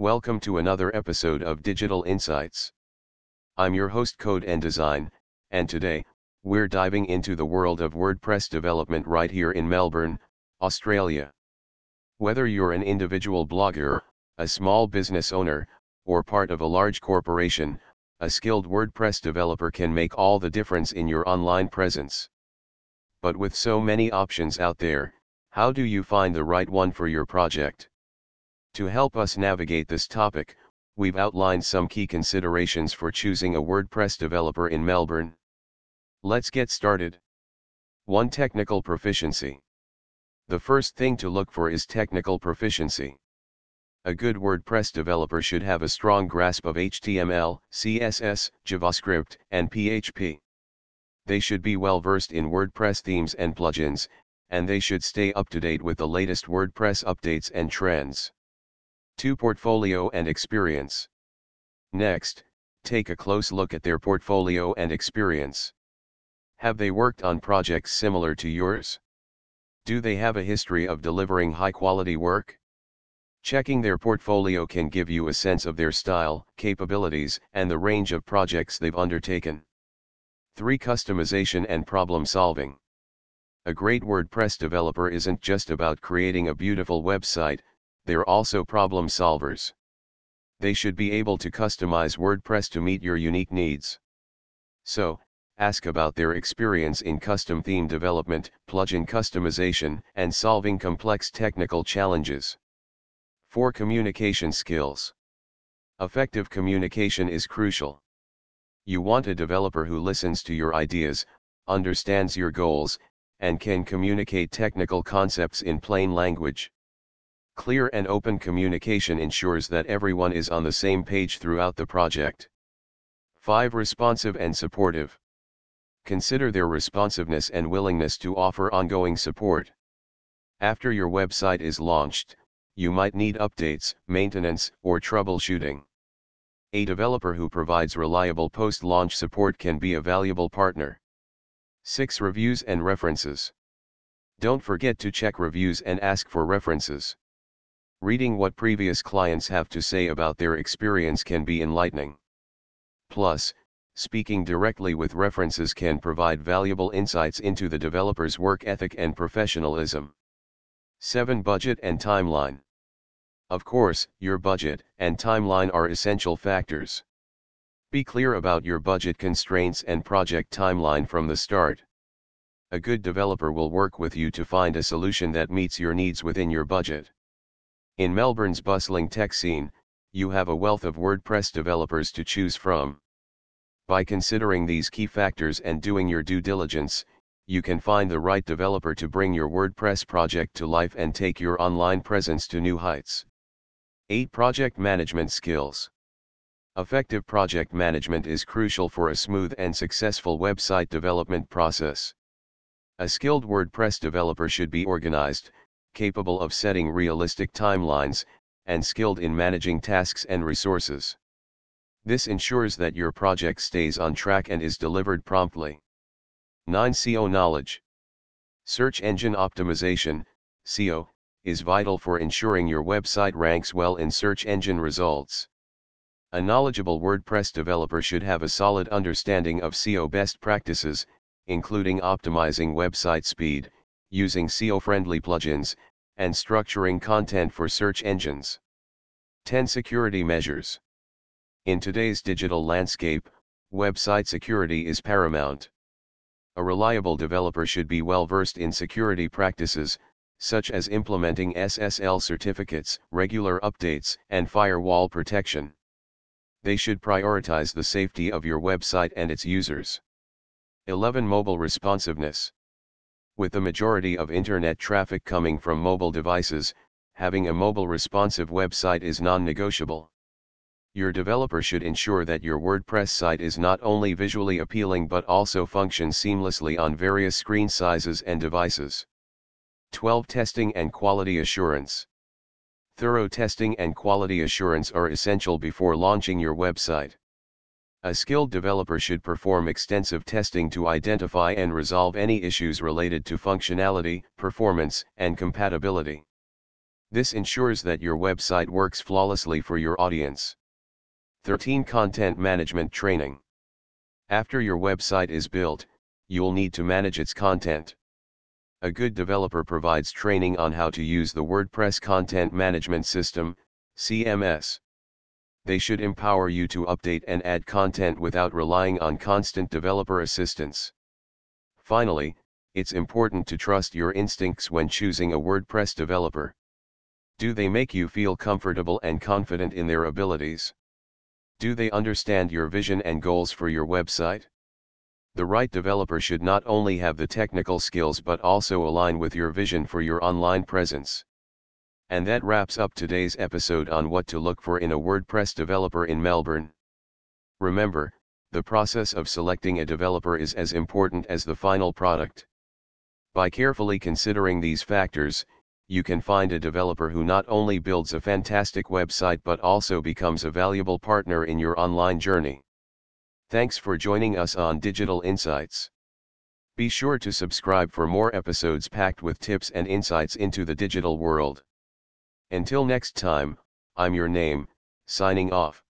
Welcome to another episode of Digital Insights. I'm your host Code and Design, and today, we're diving into the world of WordPress development right here in Melbourne, Australia. Whether you're an individual blogger, a small business owner, or part of a large corporation, a skilled WordPress developer can make all the difference in your online presence. But with so many options out there, how do you find the right one for your project? To help us navigate this topic, we've outlined some key considerations for choosing a WordPress developer in Melbourne. Let's get started. 1. Technical proficiency. The first thing to look for is technical proficiency. A good WordPress developer should have a strong grasp of HTML, CSS, JavaScript, and PHP. They should be well versed in WordPress themes and plugins, and they should stay up to date with the latest WordPress updates and trends. 2. Portfolio and experience. Next, take a close look at their portfolio and experience. Have they worked on projects similar to yours? Do they have a history of delivering high quality work? Checking their portfolio can give you a sense of their style, capabilities, and the range of projects they've undertaken. 3. Customization and problem solving. A great WordPress developer isn't just about creating a beautiful website, they're also problem solvers. They should be able to customize WordPress to meet your unique needs. So, ask about their experience in custom theme development, plugin customization, and solving complex technical challenges. 4. Communication skills. Effective communication is crucial. You want a developer who listens to your ideas, understands your goals, and can communicate technical concepts in plain language. Clear and open communication ensures that everyone is on the same page throughout the project. 5. Responsive and supportive. Consider their responsiveness and willingness to offer ongoing support. After your website is launched, you might need updates, maintenance, or troubleshooting. A developer who provides reliable post-launch support can be a valuable partner. 6. Reviews and references. Don't forget to check reviews and ask for references. Reading what previous clients have to say about their experience can be enlightening. Plus, speaking directly with references can provide valuable insights into the developer's work ethic and professionalism. 7. Budget and timeline. Of course, your budget and timeline are essential factors. Be clear about your budget constraints and project timeline from the start. A good developer will work with you to find a solution that meets your needs within your budget. In Melbourne's bustling tech scene, you have a wealth of WordPress developers to choose from. By considering these key factors and doing your due diligence, you can find the right developer to bring your WordPress project to life and take your online presence to new heights. 8. Project Management Skills Effective project management is crucial for a smooth and successful website development process. A skilled WordPress developer should be organized, capable of setting realistic timelines, and skilled in managing tasks and resources. This ensures that your project stays on track and is delivered promptly. 9. SEO knowledge. Search engine optimization, SEO, is vital for ensuring your website ranks well in search engine results. A knowledgeable WordPress developer should have a solid understanding of SEO best practices, including optimizing website speed, using SEO-friendly plugins, and structuring content for search engines. 10. Security measures. In today's digital landscape, website security is paramount. A reliable developer should be well versed in security practices, such as implementing SSL certificates, regular updates, and firewall protection. They should prioritize the safety of your website and its users. 11. Mobile responsiveness. With the majority of internet traffic coming from mobile devices, having a mobile responsive website is non-negotiable. Your developer should ensure that your WordPress site is not only visually appealing but also functions seamlessly on various screen sizes and devices. 12. Testing and quality assurance. Thorough testing and quality assurance are essential before launching your website. A skilled developer should perform extensive testing to identify and resolve any issues related to functionality, performance, and compatibility. This ensures that your website works flawlessly for your audience. 13. Content Management Training. After your website is built, you'll need to manage its content. A good developer provides training on how to use the WordPress Content Management System, CMS. They should empower you to update and add content without relying on constant developer assistance. Finally, it's important to trust your instincts when choosing a WordPress developer. Do they make you feel comfortable and confident in their abilities? Do they understand your vision and goals for your website? The right developer should not only have the technical skills but also align with your vision for your online presence. And that wraps up today's episode on what to look for in a WordPress developer in Melbourne. Remember, the process of selecting a developer is as important as the final product. By carefully considering these factors, you can find a developer who not only builds a fantastic website but also becomes a valuable partner in your online journey. Thanks for joining us on Digital Insights. Be sure to subscribe for more episodes packed with tips and insights into the digital world. Until next time, I'm your name, signing off.